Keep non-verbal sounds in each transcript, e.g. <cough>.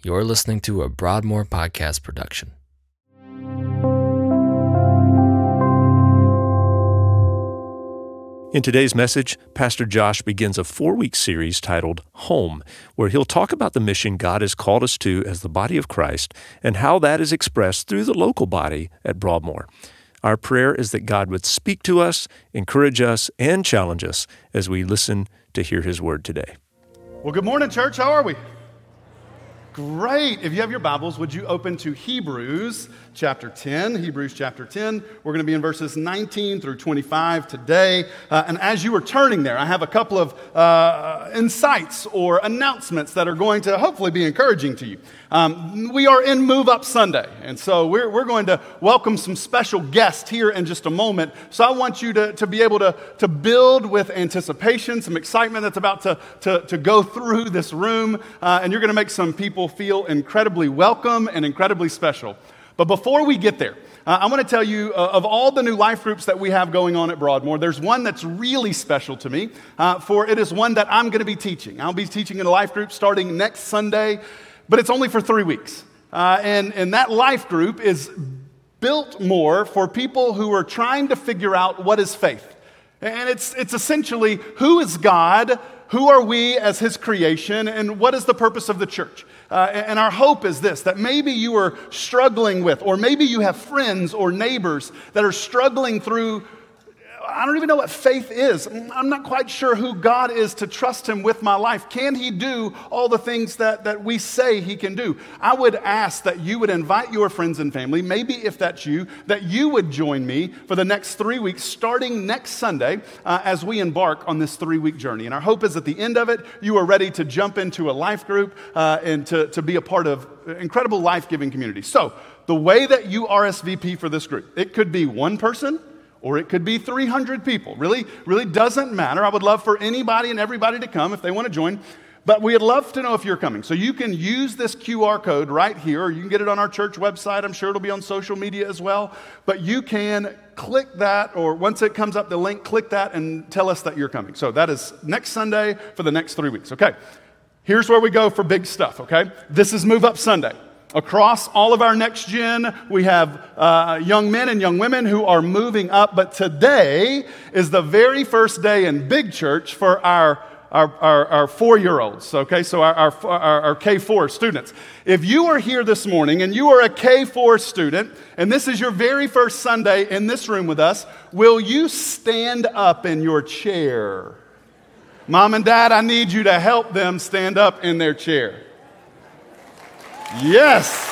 You're listening to a Broadmoor podcast production. In today's message, Pastor Josh begins a four week series titled Home, where he'll talk about the mission God has called us to as the body of Christ and how that is expressed through the local body at Broadmoor. Our prayer is that God would speak to us, encourage us, and challenge us as we listen to hear his word today. Well, good morning, church. How are we? Great. If you have your Bibles, would you open to Hebrews chapter 10? Hebrews chapter 10. We're going to be in verses 19 through 25 today. Uh, and as you are turning there, I have a couple of uh, insights or announcements that are going to hopefully be encouraging to you. Um, we are in Move Up Sunday, and so we're, we're going to welcome some special guests here in just a moment. So I want you to, to be able to, to build with anticipation, some excitement that's about to, to, to go through this room, uh, and you're going to make some people feel incredibly welcome and incredibly special. But before we get there, uh, I want to tell you uh, of all the new life groups that we have going on at Broadmoor, there's one that's really special to me, uh, for it is one that I'm going to be teaching. I'll be teaching in a life group starting next Sunday but it's only for three weeks. Uh, and, and that life group is built more for people who are trying to figure out what is faith. And it's, it's essentially who is God, who are we as His creation, and what is the purpose of the church? Uh, and our hope is this that maybe you are struggling with, or maybe you have friends or neighbors that are struggling through I don't even know what faith is. I'm not quite sure who God is to trust Him with my life. Can He do all the things that, that we say He can do? I would ask that you would invite your friends and family, maybe if that's you, that you would join me for the next three weeks, starting next Sunday, uh, as we embark on this three week journey. And our hope is at the end of it, you are ready to jump into a life group uh, and to, to be a part of incredible life giving community. So, the way that you RSVP for this group, it could be one person or it could be 300 people. Really, really doesn't matter. I would love for anybody and everybody to come if they want to join. But we'd love to know if you're coming. So you can use this QR code right here, or you can get it on our church website. I'm sure it'll be on social media as well. But you can click that, or once it comes up the link, click that and tell us that you're coming. So that is next Sunday for the next three weeks. Okay. Here's where we go for big stuff, okay? This is Move Up Sunday. Across all of our next gen, we have uh, young men and young women who are moving up, but today is the very first day in Big Church for our, our, our, our four year olds, okay? So our, our, our K4 students. If you are here this morning and you are a K4 student, and this is your very first Sunday in this room with us, will you stand up in your chair? Mom and dad, I need you to help them stand up in their chair. Yes.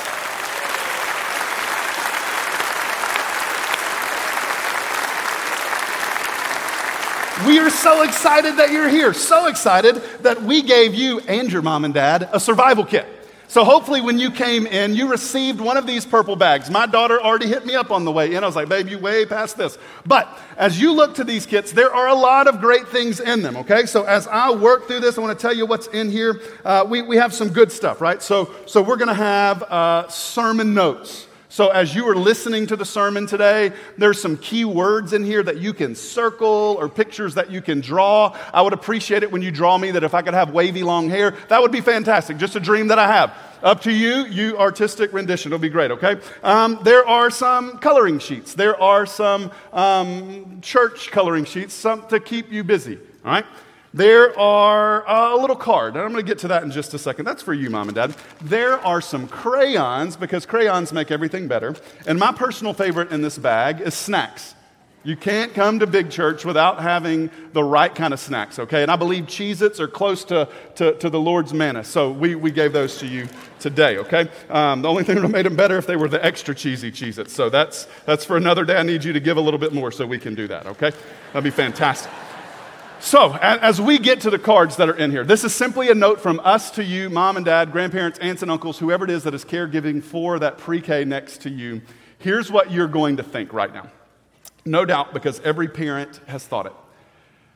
We are so excited that you're here. So excited that we gave you and your mom and dad a survival kit. So hopefully, when you came in, you received one of these purple bags. My daughter already hit me up on the way in. I was like, babe, you way past this. But as you look to these kits, there are a lot of great things in them, okay? So as I work through this, I want to tell you what's in here. Uh, we, we have some good stuff, right? So, so we're going to have uh, sermon notes. So, as you are listening to the sermon today, there's some key words in here that you can circle or pictures that you can draw. I would appreciate it when you draw me that if I could have wavy long hair, that would be fantastic. Just a dream that I have. Up to you, you artistic rendition. It'll be great, okay? Um, there are some coloring sheets. There are some um, church coloring sheets some to keep you busy, all right? There are uh, a little card, and I'm going to get to that in just a second. That's for you, mom and dad. There are some crayons, because crayons make everything better. And my personal favorite in this bag is snacks. You can't come to big church without having the right kind of snacks, okay? And I believe Cheez Its are close to, to, to, the Lord's manna. So we, we gave those to you today, okay? Um, the only thing that would have made them better if they were the extra cheesy Cheez Its. So that's, that's for another day. I need you to give a little bit more so we can do that, okay? That'd be fantastic. So, as we get to the cards that are in here, this is simply a note from us to you, mom and dad, grandparents, aunts and uncles, whoever it is that is caregiving for that pre K next to you. Here's what you're going to think right now. No doubt, because every parent has thought it.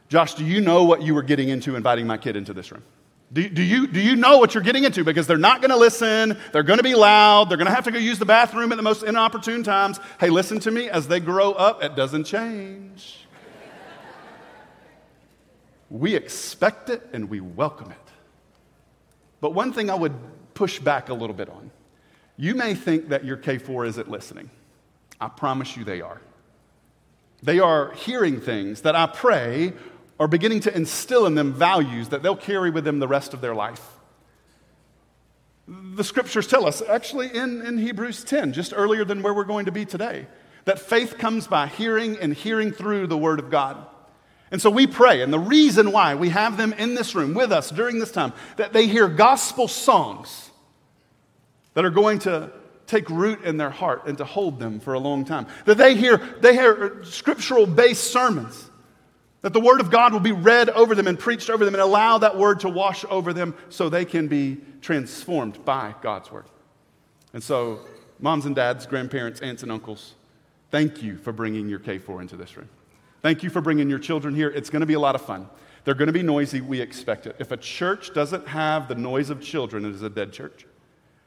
Josh, do you know what you were getting into inviting my kid into this room? Do, do, you, do you know what you're getting into? Because they're not going to listen. They're going to be loud. They're going to have to go use the bathroom at the most inopportune times. Hey, listen to me. As they grow up, it doesn't change. We expect it and we welcome it. But one thing I would push back a little bit on. You may think that your K4 isn't listening. I promise you they are. They are hearing things that I pray are beginning to instill in them values that they'll carry with them the rest of their life. The scriptures tell us, actually in, in Hebrews 10, just earlier than where we're going to be today, that faith comes by hearing and hearing through the Word of God. And so we pray, and the reason why we have them in this room with us during this time, that they hear gospel songs that are going to take root in their heart and to hold them for a long time. That they hear, they hear scriptural based sermons. That the word of God will be read over them and preached over them and allow that word to wash over them so they can be transformed by God's word. And so, moms and dads, grandparents, aunts and uncles, thank you for bringing your K4 into this room. Thank you for bringing your children here. It's going to be a lot of fun. They're going to be noisy. We expect it. If a church doesn't have the noise of children, it is a dead church.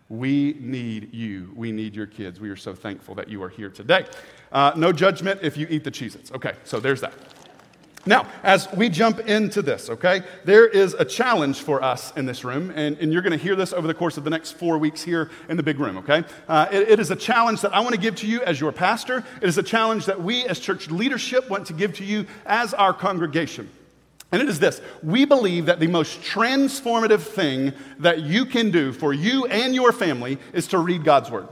We need you. We need your kids. We are so thankful that you are here today. Uh, no judgment if you eat the Cheez Its. Okay, so there's that. Now, as we jump into this, okay, there is a challenge for us in this room, and, and you're going to hear this over the course of the next four weeks here in the big room, okay? Uh, it, it is a challenge that I want to give to you as your pastor. It is a challenge that we as church leadership want to give to you as our congregation. And it is this we believe that the most transformative thing that you can do for you and your family is to read God's Word.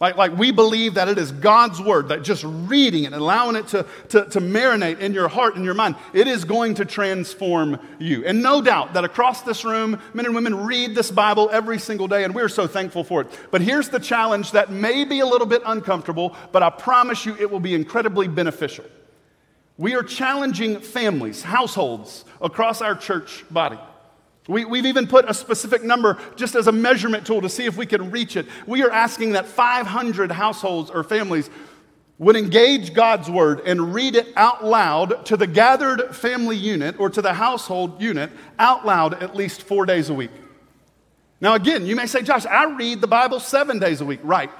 Like, like we believe that it is God's word, that just reading it allowing it to, to, to marinate in your heart and your mind, it is going to transform you. And no doubt that across this room, men and women read this Bible every single day, and we're so thankful for it. But here's the challenge that may be a little bit uncomfortable, but I promise you it will be incredibly beneficial. We are challenging families, households across our church body we, have even put a specific number just as a measurement tool to see if we can reach it. We are asking that 500 households or families would engage God's word and read it out loud to the gathered family unit or to the household unit out loud at least four days a week. Now, again, you may say, Josh, I read the Bible seven days a week. Right.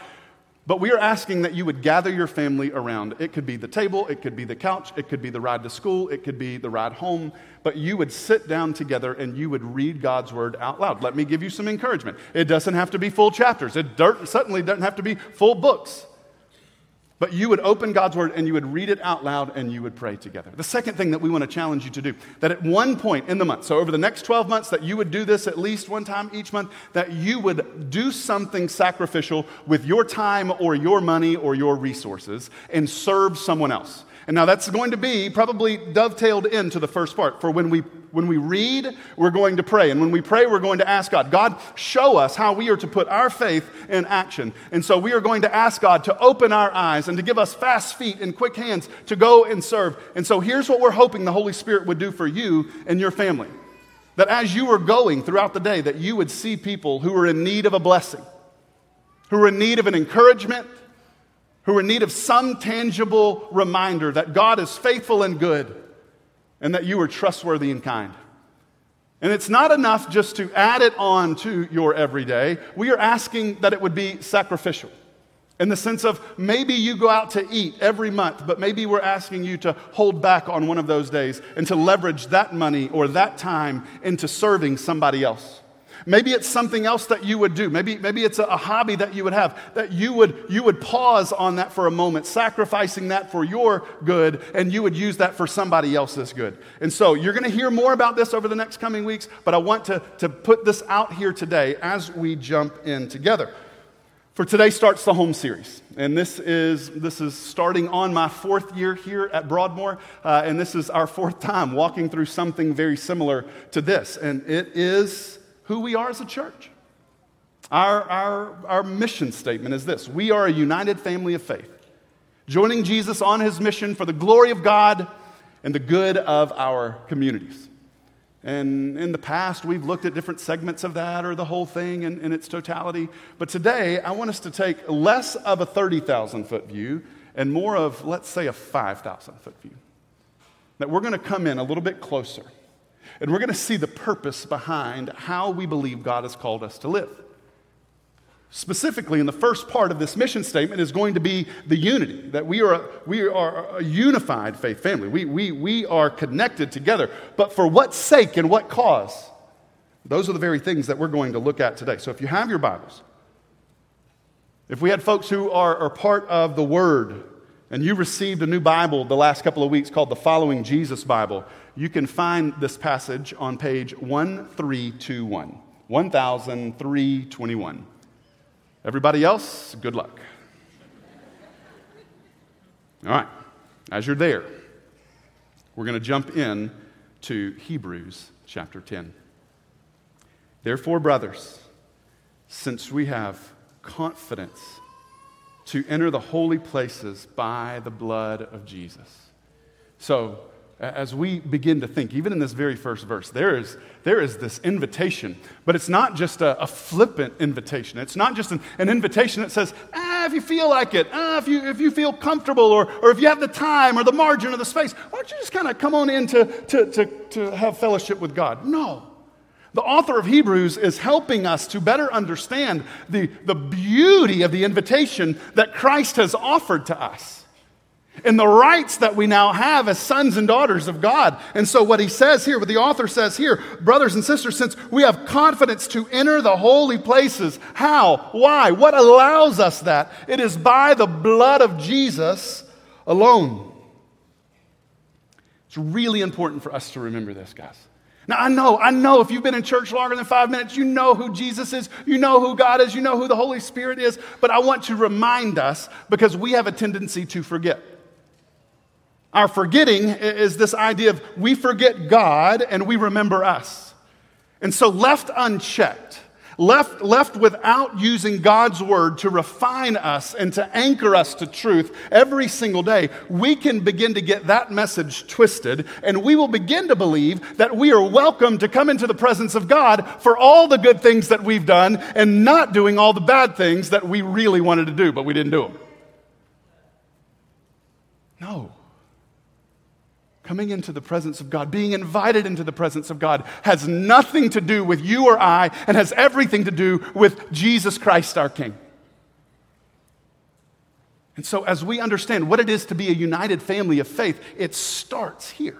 But we are asking that you would gather your family around. It could be the table, it could be the couch, it could be the ride to school, it could be the ride home. But you would sit down together and you would read God's word out loud. Let me give you some encouragement. It doesn't have to be full chapters, it certainly doesn't have to be full books. But you would open God's word and you would read it out loud and you would pray together. The second thing that we want to challenge you to do, that at one point in the month, so over the next 12 months, that you would do this at least one time each month, that you would do something sacrificial with your time or your money or your resources and serve someone else. And now that's going to be probably dovetailed into the first part. For when we when we read, we're going to pray. And when we pray, we're going to ask God, God, show us how we are to put our faith in action. And so we are going to ask God to open our eyes and to give us fast feet and quick hands to go and serve. And so here's what we're hoping the Holy Spirit would do for you and your family. That as you are going throughout the day, that you would see people who are in need of a blessing, who are in need of an encouragement, who are in need of some tangible reminder that God is faithful and good and that you are trustworthy and kind. And it's not enough just to add it on to your everyday. We are asking that it would be sacrificial in the sense of maybe you go out to eat every month, but maybe we're asking you to hold back on one of those days and to leverage that money or that time into serving somebody else. Maybe it's something else that you would do. Maybe, maybe it's a, a, hobby that you would have, that you would, you would pause on that for a moment, sacrificing that for your good, and you would use that for somebody else's good. And so you're going to hear more about this over the next coming weeks, but I want to, to put this out here today as we jump in together. For today starts the home series. And this is, this is starting on my fourth year here at Broadmoor. Uh, and this is our fourth time walking through something very similar to this. And it is who we are as a church. Our, our, our mission statement is this We are a united family of faith, joining Jesus on his mission for the glory of God and the good of our communities. And in the past, we've looked at different segments of that or the whole thing in, in its totality. But today, I want us to take less of a 30,000 foot view and more of, let's say, a 5,000 foot view. That we're going to come in a little bit closer and we're going to see the purpose behind how we believe God has called us to live. Specifically, in the first part of this mission statement is going to be the unity, that we are a, we are a unified faith family. We, we, we are connected together. But for what sake and what cause? Those are the very things that we're going to look at today. So if you have your Bibles, if we had folks who are, are part of the Word, and you received a new Bible the last couple of weeks called the Following Jesus Bible, you can find this passage on page 1321. 1321. Everybody else, good luck. All right, as you're there, we're going to jump in to Hebrews chapter 10. Therefore, brothers, since we have confidence to enter the holy places by the blood of Jesus. So, as we begin to think, even in this very first verse, there is, there is this invitation, but it's not just a, a flippant invitation. It's not just an, an invitation that says, ah, if you feel like it, ah, if, you, if you feel comfortable, or, or if you have the time or the margin or the space, why don't you just kind of come on in to, to, to, to have fellowship with God? No. The author of Hebrews is helping us to better understand the, the beauty of the invitation that Christ has offered to us and the rights that we now have as sons and daughters of God. And so, what he says here, what the author says here, brothers and sisters, since we have confidence to enter the holy places, how? Why? What allows us that? It is by the blood of Jesus alone. It's really important for us to remember this, guys. Now, I know, I know if you've been in church longer than five minutes, you know who Jesus is, you know who God is, you know who the Holy Spirit is, but I want to remind us because we have a tendency to forget. Our forgetting is this idea of we forget God and we remember us. And so, left unchecked, left, left without using God's word to refine us and to anchor us to truth every single day, we can begin to get that message twisted, and we will begin to believe that we are welcome to come into the presence of God for all the good things that we've done and not doing all the bad things that we really wanted to do, but we didn't do them. No. Coming into the presence of God, being invited into the presence of God, has nothing to do with you or I and has everything to do with Jesus Christ, our King. And so, as we understand what it is to be a united family of faith, it starts here.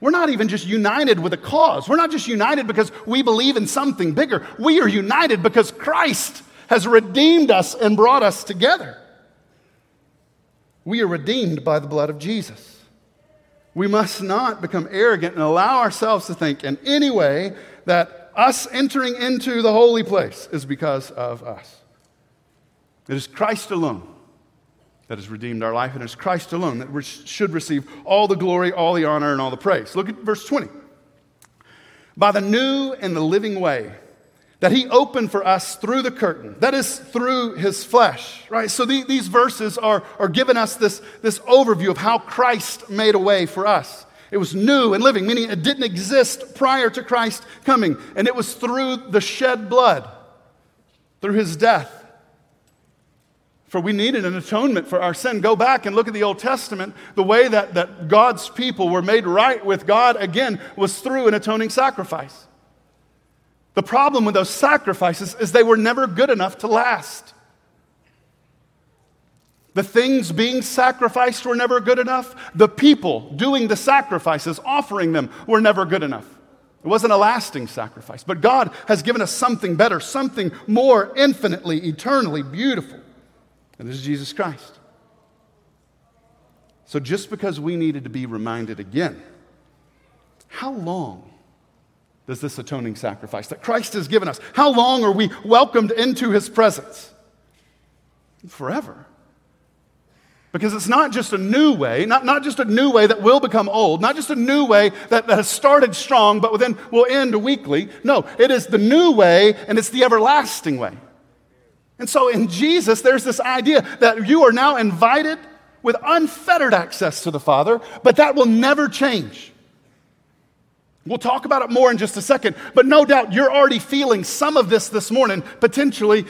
We're not even just united with a cause. We're not just united because we believe in something bigger. We are united because Christ has redeemed us and brought us together. We are redeemed by the blood of Jesus. We must not become arrogant and allow ourselves to think in any way that us entering into the holy place is because of us. It is Christ alone that has redeemed our life, and it's Christ alone that we should receive all the glory, all the honor, and all the praise. Look at verse 20. By the new and the living way that he opened for us through the curtain, that is, through his flesh, right? So the, these verses are, are giving us this, this overview of how Christ made a way for us. It was new and living, meaning it didn't exist prior to Christ coming, and it was through the shed blood, through his death. For we needed an atonement for our sin. Go back and look at the Old Testament. The way that, that God's people were made right with God again was through an atoning sacrifice. The problem with those sacrifices is they were never good enough to last. The things being sacrificed were never good enough. The people doing the sacrifices, offering them, were never good enough. It wasn't a lasting sacrifice. But God has given us something better, something more infinitely, eternally beautiful. And this is Jesus Christ. So just because we needed to be reminded again, how long does this atoning sacrifice that Christ has given us. How long are we welcomed into his presence? Forever. Because it's not just a new way, not, not just a new way that will become old, not just a new way that, that has started strong but then will end weakly. No, it is the new way and it's the everlasting way. And so in Jesus, there's this idea that you are now invited with unfettered access to the Father, but that will never change. We'll talk about it more in just a second, but no doubt you're already feeling some of this this morning, potentially.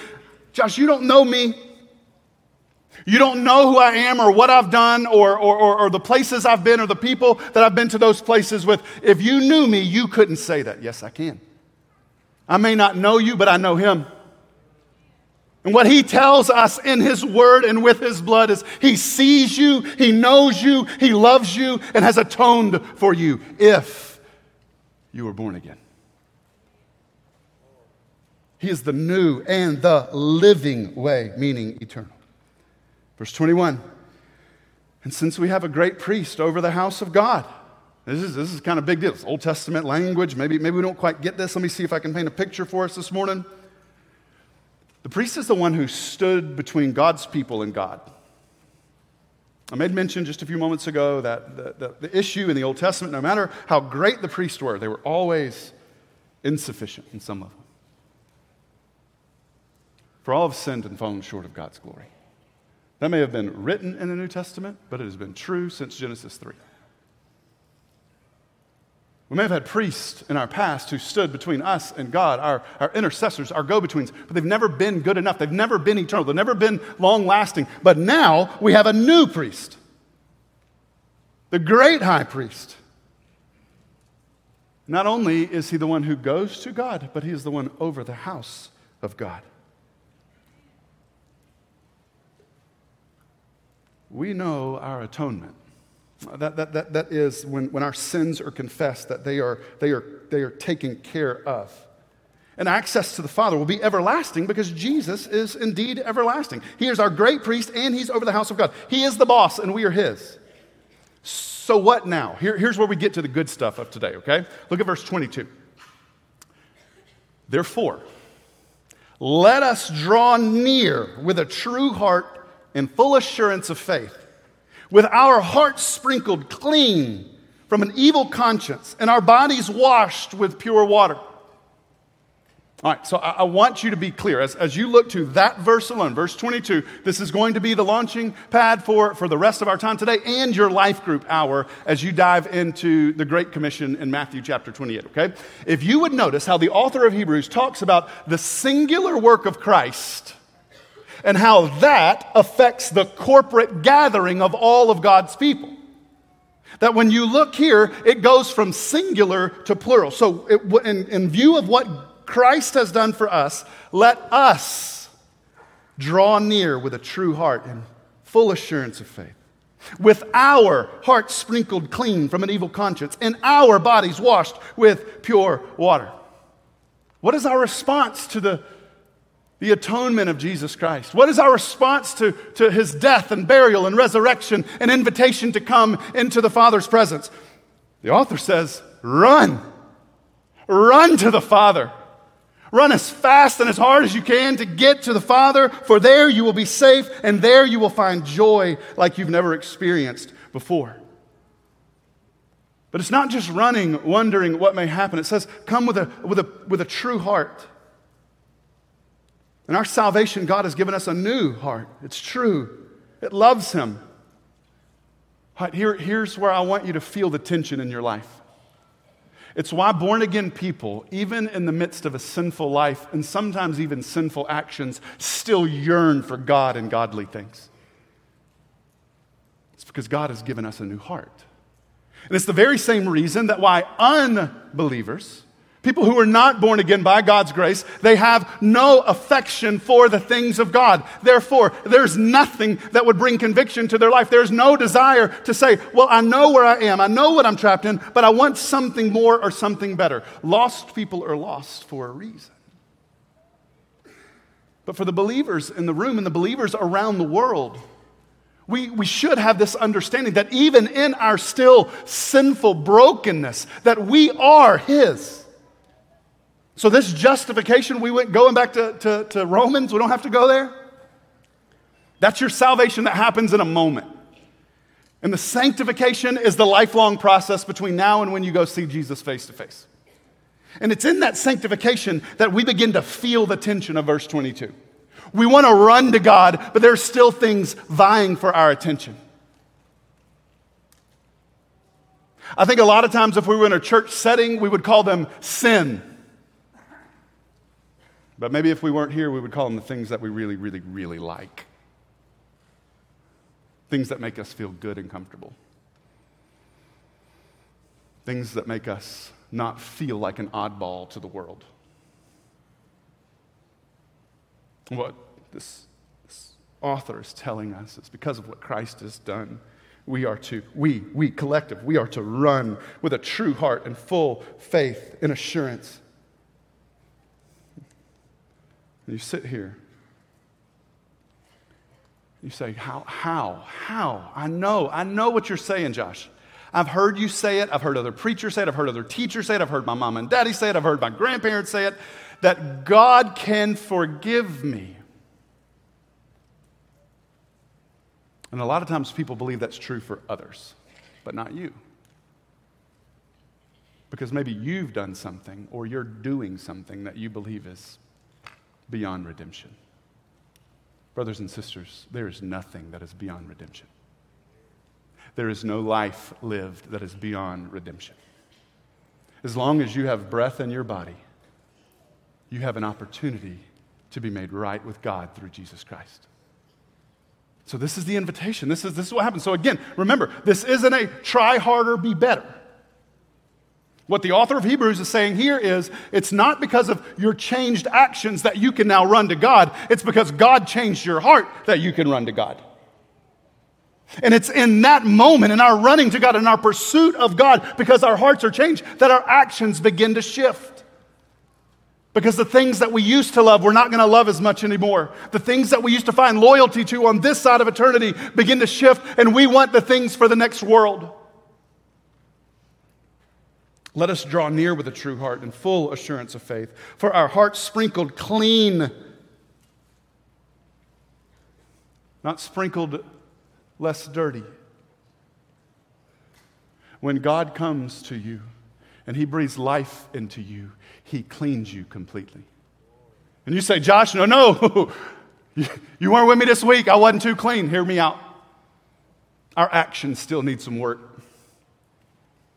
Josh, you don't know me. You don't know who I am or what I've done or, or, or, or, the places I've been or the people that I've been to those places with. If you knew me, you couldn't say that. Yes, I can. I may not know you, but I know him. And what he tells us in his word and with his blood is he sees you, he knows you, he loves you, and has atoned for you if you were born again. He is the new and the living way, meaning eternal. Verse 21 And since we have a great priest over the house of God, this is, this is kind of big deal. It's Old Testament language. Maybe, maybe we don't quite get this. Let me see if I can paint a picture for us this morning. The priest is the one who stood between God's people and God. I made mention just a few moments ago that the, the, the, issue in the Old Testament, no matter how great the priests were, they were always insufficient in some level. For all have sinned and fallen short of God's glory. That may have been written in the New Testament, but it has been true since Genesis 3. We may have had priests in our past who stood between us and God, our, our intercessors, our go betweens, but they've never been good enough. They've never been eternal. They've never been long lasting. But now we have a new priest, the great high priest. Not only is he the one who goes to God, but he is the one over the house of God. We know our atonement. That, that, that, that is when, when our sins are confessed, that they are, they, are, they are taken care of. And access to the Father will be everlasting because Jesus is indeed everlasting. He is our great priest and he's over the house of God. He is the boss and we are his. So, what now? Here, here's where we get to the good stuff of today, okay? Look at verse 22. Therefore, let us draw near with a true heart and full assurance of faith with our hearts sprinkled clean from an evil conscience and our bodies washed with pure water. All right, so I, I, want you to be clear. As, as you look to that verse alone, verse 22, this is going to be the launching pad for, for the rest of our time today and your life group hour as you dive into the Great Commission in Matthew chapter 28, okay? If you would notice how the author of Hebrews talks about the singular work of Christ and how that affects the corporate gathering of all of God's people. That when you look here, it goes from singular to plural. So, it, in, in view of what Christ has done for us, let us draw near with a true heart and full assurance of faith, with our hearts sprinkled clean from an evil conscience and our bodies washed with pure water. What is our response to the the atonement of Jesus Christ? What is our response to, to his death and burial and resurrection and invitation to come into the Father's presence? The author says, run. Run to the Father. Run as fast and as hard as you can to get to the Father, for there you will be safe and there you will find joy like you've never experienced before. But it's not just running, wondering what may happen. It says, come with a, with a, with a true heart. In our salvation, God has given us a new heart. It's true, it loves Him. Right, here, here's where I want you to feel the tension in your life. It's why born again people, even in the midst of a sinful life and sometimes even sinful actions, still yearn for God and godly things. It's because God has given us a new heart. And it's the very same reason that why unbelievers, People who are not born again by God's grace, they have no affection for the things of God. Therefore, there's nothing that would bring conviction to their life. There's no desire to say, Well, I know where I am, I know what I'm trapped in, but I want something more or something better. Lost people are lost for a reason. But for the believers in the room and the believers around the world, we, we should have this understanding that even in our still sinful brokenness, that we are His. So, this justification, we went going back to, to, to Romans, we don't have to go there. That's your salvation that happens in a moment. And the sanctification is the lifelong process between now and when you go see Jesus face to face. And it's in that sanctification that we begin to feel the tension of verse 22. We want to run to God, but there's still things vying for our attention. I think a lot of times if we were in a church setting, we would call them sin. But maybe if we weren't here, we would call them the things that we really, really, really like. Things that make us feel good and comfortable. Things that make us not feel like an oddball to the world. What this, this author is telling us is because of what Christ has done, we are to, we, we collective, we are to run with a true heart and full faith and assurance And you sit here. You say, How? How? How? I know. I know what you're saying, Josh. I've heard you say it. I've heard other preachers say it. I've heard other teachers say it. I've heard my mom and daddy say it. I've heard my grandparents say it. That God can forgive me. And a lot of times people believe that's true for others, but not you. Because maybe you've done something or you're doing something that you believe is beyond redemption. Brothers and sisters, there is nothing that is beyond redemption. There is no life lived that is beyond redemption. As long as you have breath in your body, you have an opportunity to be made right with God through Jesus Christ. So, this is the invitation. This is, this is what happens. So, again, remember, this isn't a try harder, be better. What the author of Hebrews is saying here is it's not because of your changed actions that you can now run to God, it's because God changed your heart that you can run to God. And it's in that moment, in our running to God, in our pursuit of God, because our hearts are changed, that our actions begin to shift. Because the things that we used to love, we're not going to love as much anymore. The things that we used to find loyalty to on this side of eternity begin to shift, and we want the things for the next world. Let us draw near with a true heart and full assurance of faith, for our hearts sprinkled clean, not sprinkled less dirty. When God comes to you and He breathes life into you, He cleans you completely. And you say, Josh, no, no, <laughs> you weren't with me this week. I wasn't too clean. Hear me out. Our actions still need some work.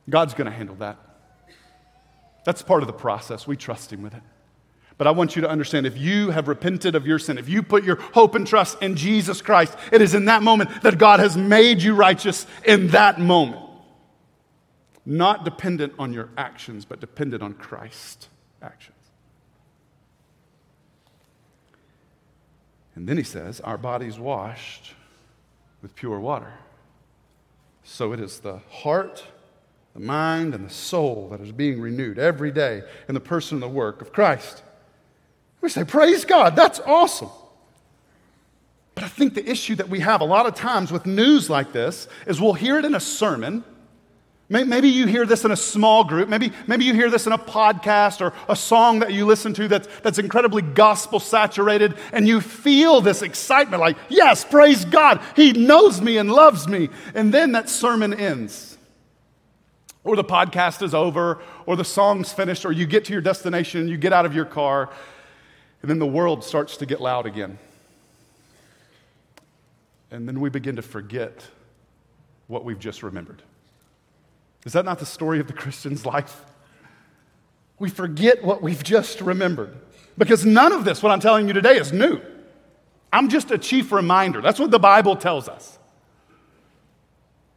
God's going to handle that. That's part of the process. We trust Him with it. But I want you to understand if you have repented of your sin, if you put your hope and trust in Jesus Christ, it is in that moment that God has made you righteous in that moment. Not dependent on your actions, but dependent on Christ's actions. And then he says, Our bodies washed with pure water. So it is the heart the mind and the soul that is being renewed every day in the person and the work of Christ. We say, Praise God, that's awesome. But I think the issue that we have a lot of times with news like this is we'll hear it in a sermon. Maybe you hear this in a small group. Maybe, maybe you hear this in a podcast or a song that you listen to that's, that's incredibly gospel saturated, and you feel this excitement like, yes, praise God, He knows me and loves me. And then that sermon ends or the podcast is over, or the song's finished, or you get to your destination and you get out of your car, and then the world starts to get loud again. And then we begin to forget what we've just remembered. Is that not the story of the Christian's life? We forget what we've just remembered. Because none of this, what I'm telling you today, is new. I'm just a chief reminder. That's what the Bible tells us.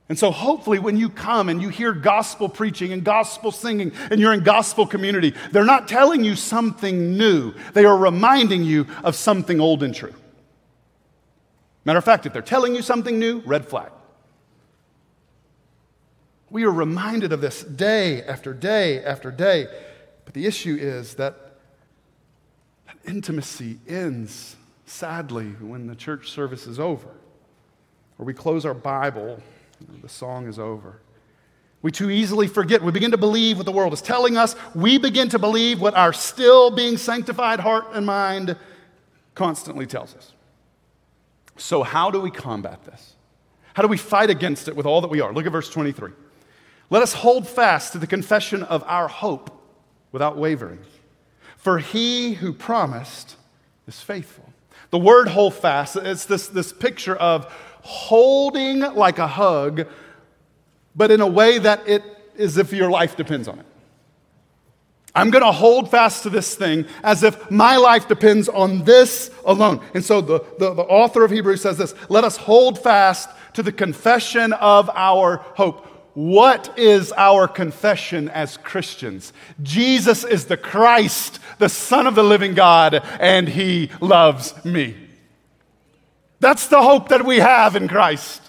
And so, hopefully, when you come and you hear gospel preaching and gospel singing and you're in gospel community, they're not telling you something new. They are reminding you of something old and true. Matter of fact, if they're telling you something new, red flag. We are reminded of this day after day after day. But the issue is that, intimacy ends, sadly, when the church service is over, or we close our Bible the song is over. We too easily forget. We begin to believe what the world is telling us. We begin to believe what our still being sanctified heart and mind constantly tells us. So, how do we combat this? How do we fight against it with all that we are? Look at verse 23. Let us hold fast to the confession of our hope without wavering. For he who promised is faithful. The word hold fast, it's this, this picture of holding like a hug, but in a way that it is if your life depends on it. I'm going to hold fast to this thing as if my life depends on this alone. And so the, the, the, author of Hebrews says this let us hold fast to the confession of our hope. What is our confession as Christians? Jesus is the Christ, the Son of the living God, and He loves me. That's the hope that we have in Christ.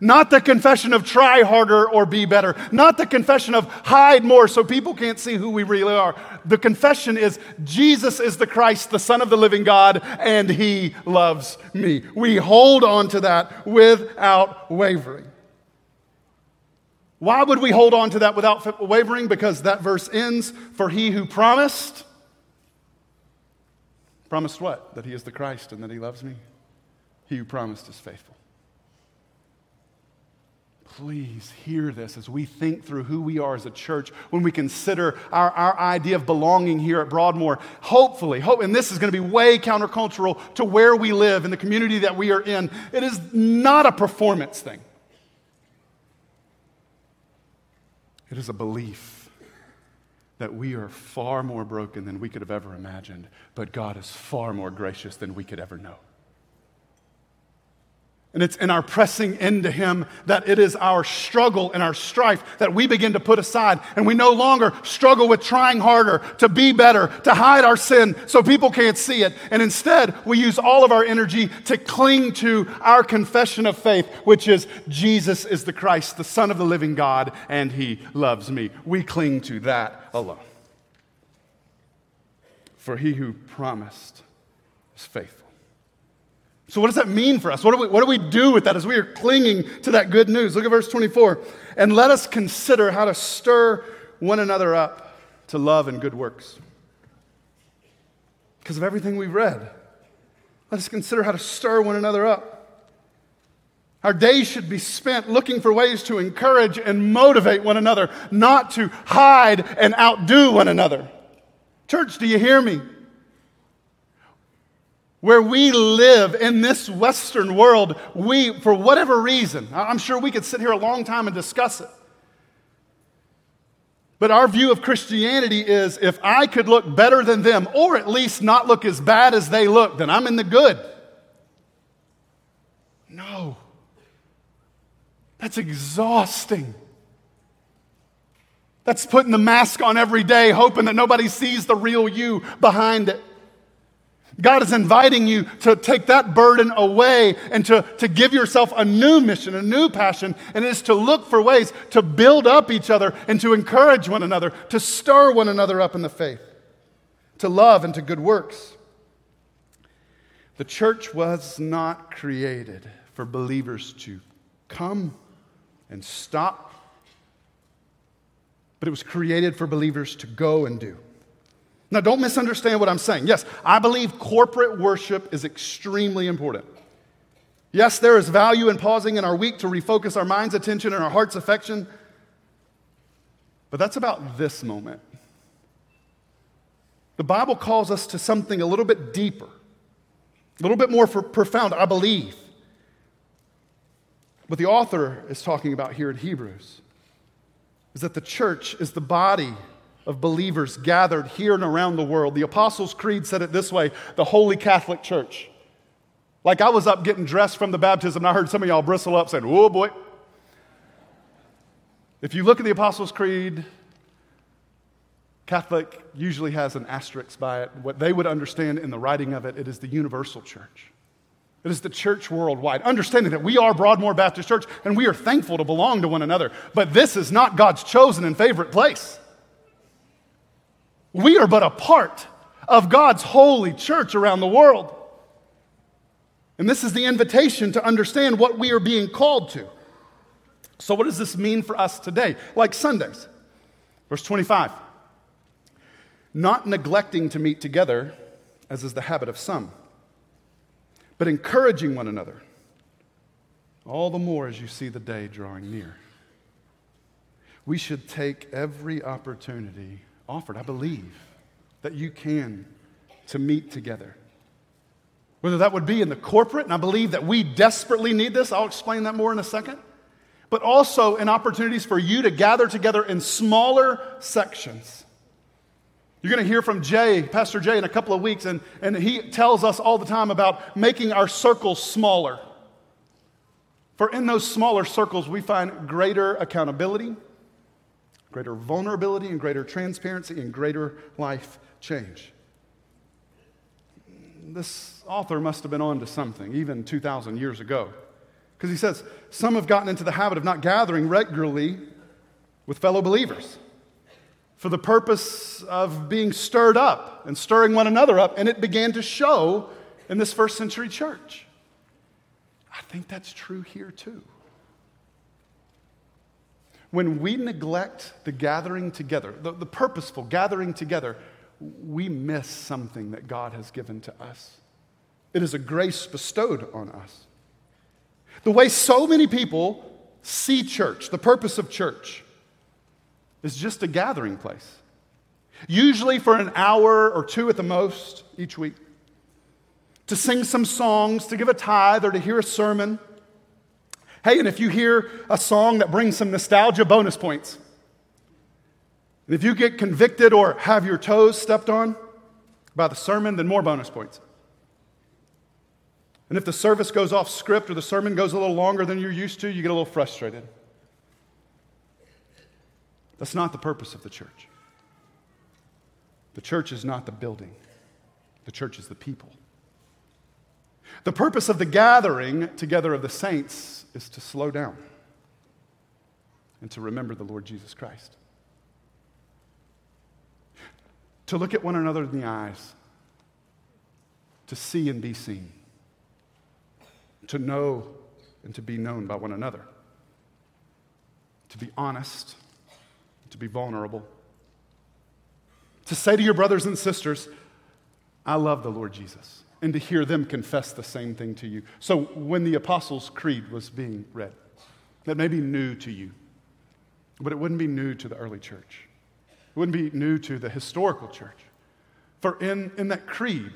Not the confession of try harder or be better. Not the confession of hide more so people can't see who we really are. The confession is Jesus is the Christ, the Son of the living God, and he loves me. We hold on to that without wavering. Why would we hold on to that without wavering? Because that verse ends For he who promised, promised what? That he is the Christ and that he loves me. He who promised is faithful. Please hear this as we think through who we are as a church, when we consider our, our idea of belonging here at Broadmoor. Hopefully, hope, and this is going to be way countercultural to where we live in the community that we are in. It is not a performance thing, it is a belief that we are far more broken than we could have ever imagined, but God is far more gracious than we could ever know. And it's in our pressing into Him that it is our struggle and our strife that we begin to put aside. And we no longer struggle with trying harder to be better, to hide our sin so people can't see it. And instead, we use all of our energy to cling to our confession of faith, which is Jesus is the Christ, the Son of the living God, and He loves me. We cling to that alone. For He who promised is faithful. So, what does that mean for us? What do, we, what do we do with that as we are clinging to that good news? Look at verse 24. And let us consider how to stir one another up to love and good works. Because of everything we've read, let us consider how to stir one another up. Our days should be spent looking for ways to encourage and motivate one another, not to hide and outdo one another. Church, do you hear me? Where we live in this Western world, we, for whatever reason, I'm sure we could sit here a long time and discuss it. But our view of Christianity is if I could look better than them, or at least not look as bad as they look, then I'm in the good. No. That's exhausting. That's putting the mask on every day, hoping that nobody sees the real you behind it. God is inviting you to take that burden away and to, to give yourself a new mission, a new passion, and it is to look for ways to build up each other and to encourage one another, to stir one another up in the faith, to love and to good works. The church was not created for believers to come and stop, but it was created for believers to go and do. Now, don't misunderstand what I'm saying. Yes, I believe corporate worship is extremely important. Yes, there is value in pausing in our week to refocus our mind's attention and our heart's affection. But that's about this moment. The Bible calls us to something a little bit deeper, a little bit more profound, I believe. What the author is talking about here in Hebrews is that the church is the body of believers gathered here and around the world. The Apostles' Creed said it this way the Holy Catholic Church. Like I was up getting dressed from the baptism, and I heard some of y'all bristle up saying, Oh boy. If you look at the Apostles' Creed, Catholic usually has an asterisk by it. What they would understand in the writing of it, it is the universal church. It is the church worldwide, understanding that we are Broadmoor Baptist Church and we are thankful to belong to one another. But this is not God's chosen and favorite place. We are but a part of God's holy church around the world. And this is the invitation to understand what we are being called to. So, what does this mean for us today? Like Sundays. Verse 25 Not neglecting to meet together, as is the habit of some, but encouraging one another, all the more as you see the day drawing near. We should take every opportunity offered. I believe that you can to meet together. Whether that would be in the corporate, and I believe that we desperately need this, I'll explain that more in a second, but also in opportunities for you to gather together in smaller sections. You're going to hear from Jay, Pastor Jay, in a couple of weeks, and, and he tells us all the time about making our circles smaller. For in those smaller circles, we find greater accountability, greater vulnerability and greater transparency and greater life change. This author must have been on to something, even 2,000 years ago. Because he says, Some have gotten into the habit of not gathering regularly with fellow believers. for the purpose of being stirred up and stirring one another up, and it began to show in this first century church. I think that's true here too. When we neglect the gathering together, the, the purposeful gathering together, we miss something that God has given to us. It is a grace bestowed on us. The way so many people see church, the purpose of church, is just a gathering place. Usually for an hour or two at the most each week. To sing some songs, to give a tithe, or to hear a sermon. Hey, and if you hear a song that brings some nostalgia, bonus points. And if you get convicted or have your toes stepped on by the sermon, then more bonus points. And if the service goes off script or the sermon goes a little longer than you're used to, you get a little frustrated. That's not the purpose of the church. The church is not the building, the church is the people. The purpose of the gathering together of the saints is to slow down and to remember the Lord Jesus Christ. To look at one another in the eyes, to see and be seen to know and to be known by one another, to be honest, to be vulnerable, to say to your brothers and sisters, I love the Lord Jesus, and to hear them confess the same thing to you. So when the Apostles' Creed was being read, that may be new to you, but it wouldn't be new to the early church. It wouldn't be new to the historical church. For in, in that creed,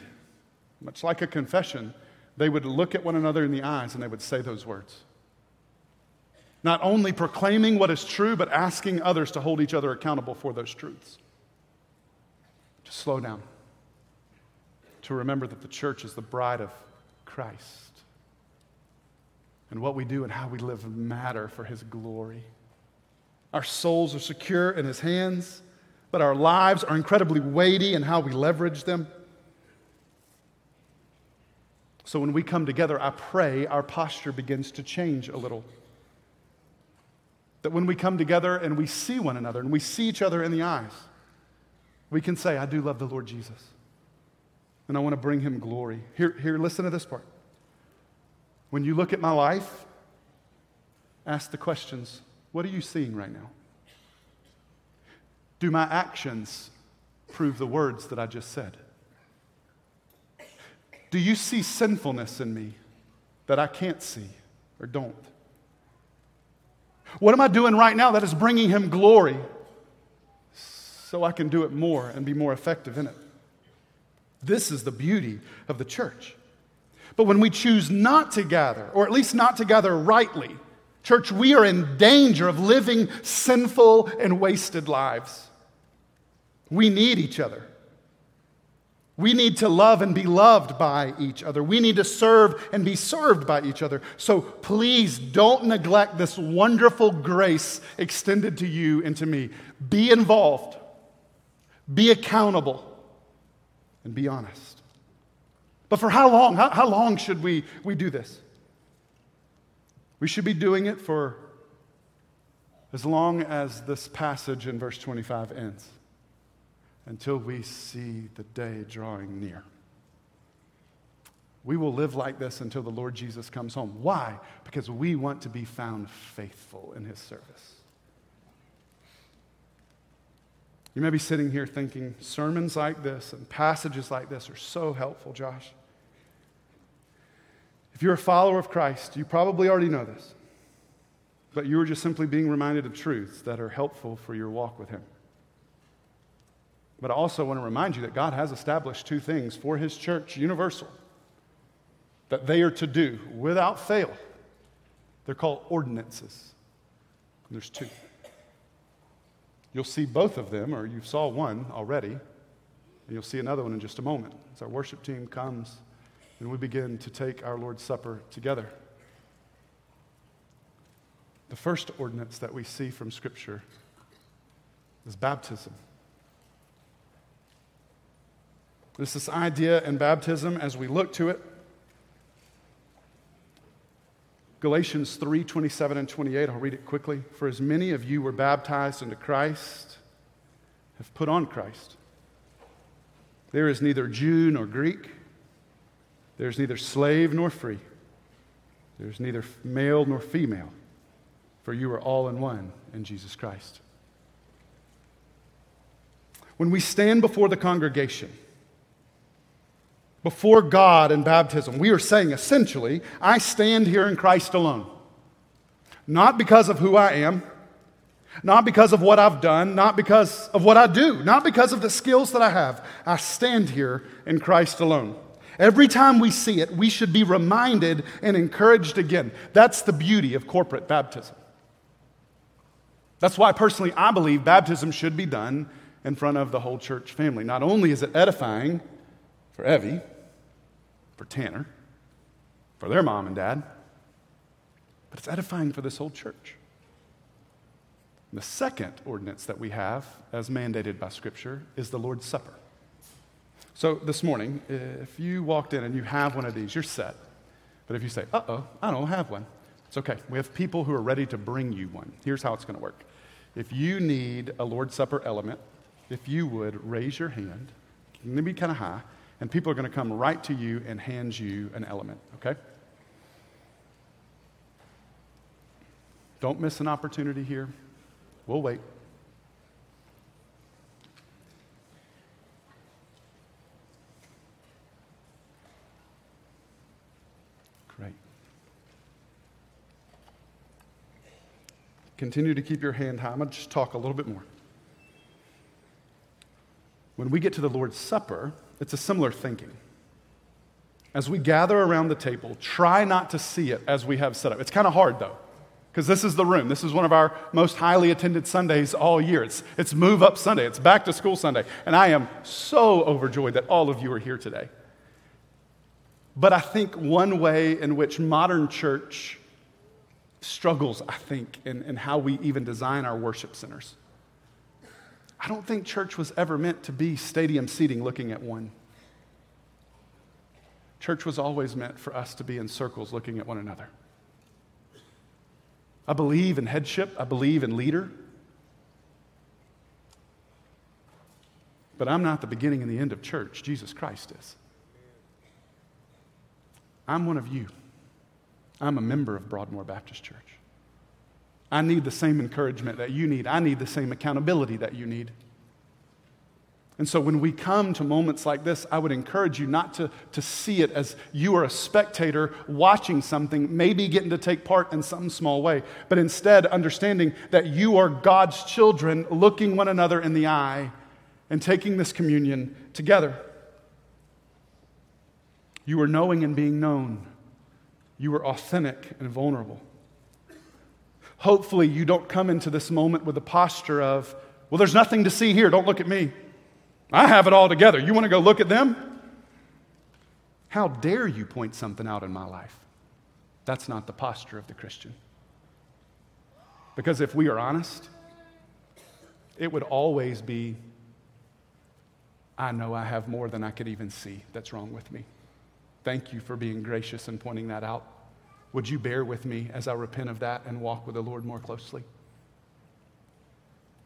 much like a confession, they would look at one another in the eyes and they would say those words. Not only proclaiming what is true, but asking others to hold each other accountable for those truths. To slow down. To remember that the church is the bride of Christ. And what we do and how we live matter for his glory. Our souls are secure in his hands, but our lives are incredibly weighty in how we leverage them. So when we come together, I pray our posture begins to change a little. That when we come together and we see one another and we see each other in the eyes, we can say, I do love the Lord Jesus. And I want to bring him glory. Here, here, listen to this part. When you look at my life, ask the questions what are you seeing right now? Do my actions prove the words that I just said? Do you see sinfulness in me that I can't see or don't? What am I doing right now that is bringing him glory so I can do it more and be more effective in it? This is the beauty of the church. But when we choose not to gather, or at least not to gather rightly, church, we are in danger of living sinful and wasted lives. We need each other. We need to love and be loved by each other. We need to serve and be served by each other. So please don't neglect this wonderful grace extended to you and to me. Be involved, be accountable, and be honest. But for how long? How, how long should we, we do this? We should be doing it for as long as this passage in verse 25 ends until we see the day drawing near. We will live like this until the Lord Jesus comes home. Why? Because we want to be found faithful in his service. You may be sitting here thinking, sermons like this and passages like this are so helpful, Josh. If you're a follower of Christ, you probably already know this, but you are just simply being reminded of truths that are helpful for your walk with him. But I also want to remind you that God has established two things for His church, universal, that they are to do without fail. They're called ordinances. There's two. You'll see both of them, or you saw one already, and you'll see another one in just a moment as our worship team comes and we begin to take our Lord's Supper together. The first ordinance that we see from Scripture is baptism. There's this idea in baptism as we look to it. Galatians 3 27 and 28, I'll read it quickly. For as many of you were baptized into Christ have put on Christ. There is neither Jew nor Greek, there's neither slave nor free, there's neither male nor female, for you are all in one in Jesus Christ. When we stand before the congregation, before God in baptism, we are saying essentially, I stand here in Christ alone. Not because of who I am, not because of what I've done, not because of what I do, not because of the skills that I have. I stand here in Christ alone. Every time we see it, we should be reminded and encouraged again. That's the beauty of corporate baptism. That's why, personally, I believe baptism should be done in front of the whole church family. Not only is it edifying for Evie, for Tanner, for their mom and dad, but it's edifying for this whole church. The second ordinance that we have, as mandated by Scripture, is the Lord's Supper. So this morning, if you walked in and you have one of these, you're set. But if you say, uh oh, I don't have one, it's okay. We have people who are ready to bring you one. Here's how it's going to work. If you need a Lord's Supper element, if you would raise your hand, maybe kind of high, and people are going to come right to you and hand you an element, okay? Don't miss an opportunity here. We'll wait. Great. Continue to keep your hand high. I'm going to just talk a little bit more. When we get to the Lord's Supper, it's a similar thinking. As we gather around the table, try not to see it as we have set up. It's kind of hard, though because this is the room. This is one of our most highly attended Sundays all year. It's, it's Move Up Sunday, it's Back to School Sunday. And I am so overjoyed that all of you are here today. But I think one way in which modern church struggles, I think, in, in how we even design our worship centers. I don't think church was ever meant to be stadium seating looking at one. Church was always meant for us to be in circles looking at one another. I believe in headship, I believe in leader. But I'm not the beginning and the end of church. Jesus Christ is. I'm one of you. I'm a member of Broadmoor Baptist Church. I need the same encouragement that you need. I need the same accountability that you need. And so when we come to moments like this, I would encourage you not to, to see it as you are a spectator watching something, maybe getting to take part in some small way, but instead understanding that you are God's children looking one another in the eye and taking this communion together. You are knowing and being known. You are authentic and vulnerable. Hopefully, you don't come into this moment with a posture of, well, there's nothing to see here, don't look at me. I have it all together. You want to go look at them? How dare you point something out in my life? That's not the posture of the Christian. Because if we are honest, it would always be I know I have more than I could even see that's wrong with me. Thank you for being gracious and pointing that out. Would you bear with me as I repent of that and walk with the Lord more closely?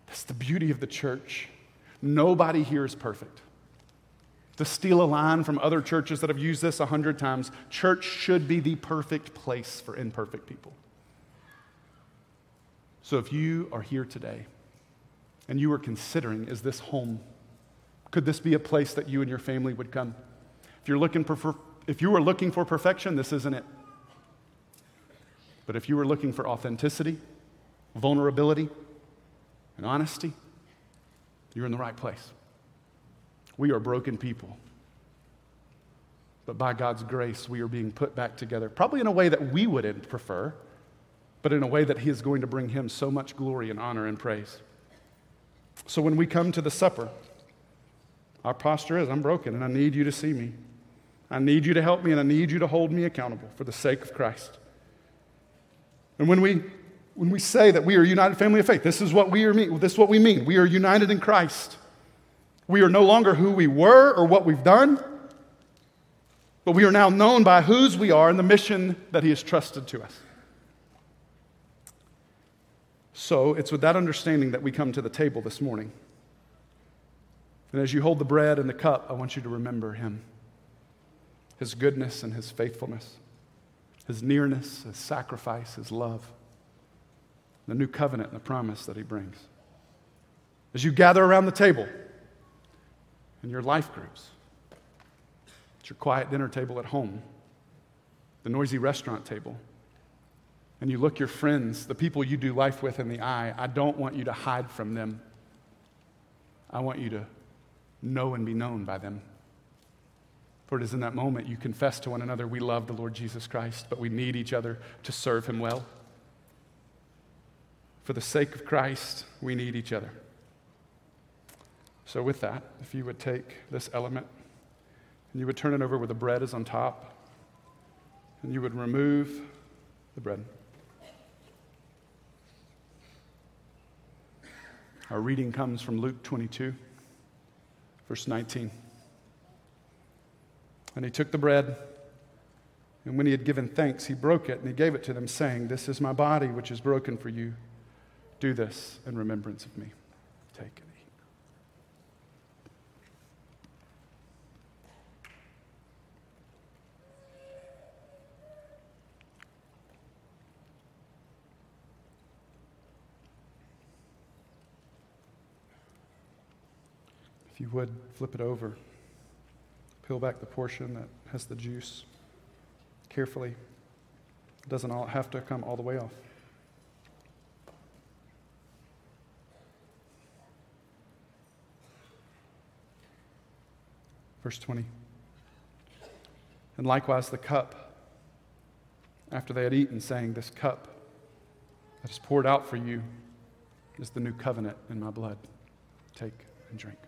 That's the beauty of the church. Nobody here is perfect. To steal a line from other churches that have used this a hundred times, church should be the perfect place for imperfect people. So if you are here today and you are considering, is this home? Could this be a place that you and your family would come? If you're looking for, if you are looking for perfection, this isn't it. But if you are looking for authenticity, vulnerability, and honesty, you're in the right place. We are broken people. But by God's grace, we are being put back together, probably in a way that we wouldn't prefer, but in a way that He is going to bring Him so much glory and honor and praise. So when we come to the supper, our posture is I'm broken and I need you to see me. I need you to help me and I need you to hold me accountable for the sake of Christ. And when we when we say that we are a united family of faith, this is what we are mean, this is what we mean. We are united in Christ. We are no longer who we were or what we've done, but we are now known by whose we are and the mission that He has trusted to us. So it's with that understanding that we come to the table this morning. And as you hold the bread and the cup, I want you to remember him, his goodness and his faithfulness, his nearness, his sacrifice, his love, the new covenant and the promise that he brings. As you gather around the table in your life groups, at your quiet dinner table at home, the noisy restaurant table, and you look your friends, the people you do life with, in the eye, I don't want you to hide from them. I want you to know and be known by them. For it is in that moment you confess to one another, we love the Lord Jesus Christ, but we need each other to serve him well. For the sake of Christ, we need each other. So, with that, if you would take this element and you would turn it over where the bread is on top, and you would remove the bread. Our reading comes from Luke 22, verse 19. And he took the bread, and when he had given thanks, he broke it and he gave it to them, saying, This is my body, which is broken for you. Do this in remembrance of me. Take it. If you would, flip it over. Peel back the portion that has the juice carefully. It doesn't all have to come all the way off. Verse 20. And likewise the cup, after they had eaten, saying, This cup that is poured out for you is the new covenant in my blood. Take and drink.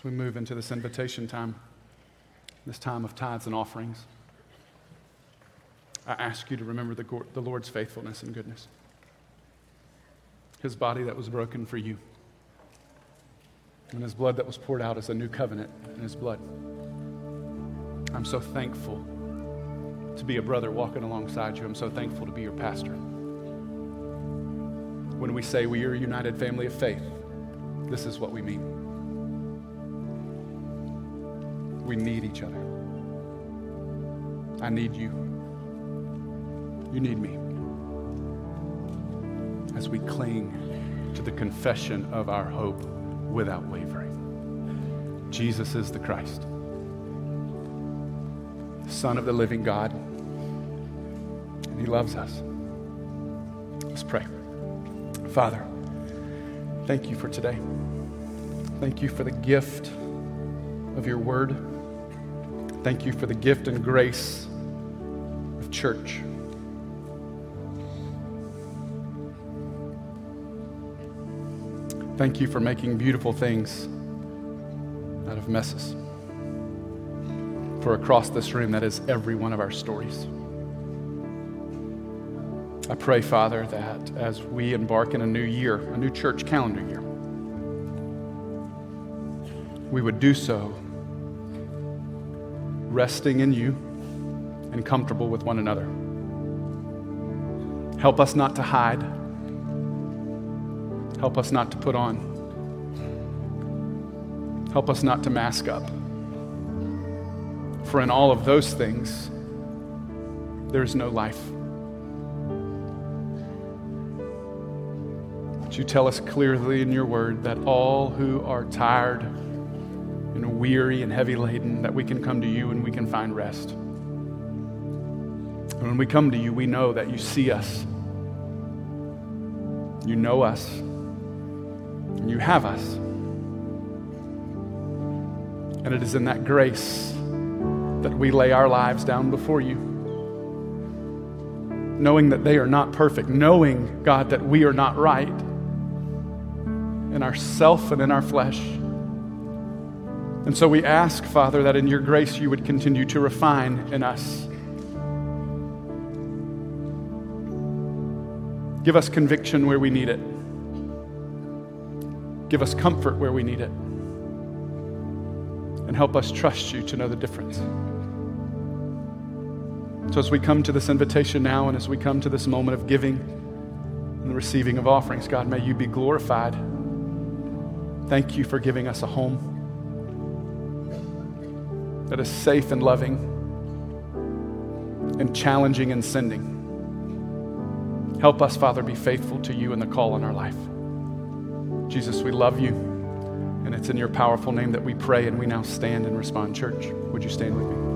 As we move into this invitation time, this time of tithes and offerings, I ask you to remember the, the Lord's faithfulness and goodness. His body that was broken for you, and his blood that was poured out as a new covenant in his blood. I'm so thankful to be a brother walking alongside you. I'm so thankful to be your pastor. When we say we are a united family of faith, this is what we mean. We need each other. I need you. You need me. As we cling to the confession of our hope without wavering. Jesus is the Christ, Son of the living God, and He loves us. Let's pray. Father, thank you for today. Thank you for the gift of your word. Thank you for the gift and grace of church. Thank you for making beautiful things out of messes. For across this room, that is every one of our stories. I pray, Father, that as we embark in a new year, a new church calendar year, we would do so resting in you and comfortable with one another. Help us not to hide. Help us not to put on. Help us not to mask up. For in all of those things, there is no life. But you tell us clearly in your word that all who are tired, weary and heavy laden, that we can come to you and we can find rest. And when we come to you, we know that you see us, you know us, and you have us. And it is in that grace that we lay our lives down before you, knowing that they are not perfect, knowing, God, that we are not right in ourself and in our flesh. And so we ask, Father, that in your grace you would continue to refine in us. Give us conviction where we need it. Give us comfort where we need it. and help us trust you to know the difference. So, as we come to this invitation now and as we come to this moment of giving and the receiving of offerings, God, may you be glorified. Thank you for giving us a home that is safe and loving and challenging and sending. Help us, Father, be faithful to you and the call in our life. Jesus, we love you. And it's in your powerful name that we pray and we now stand and respond. Church, would you stand with me?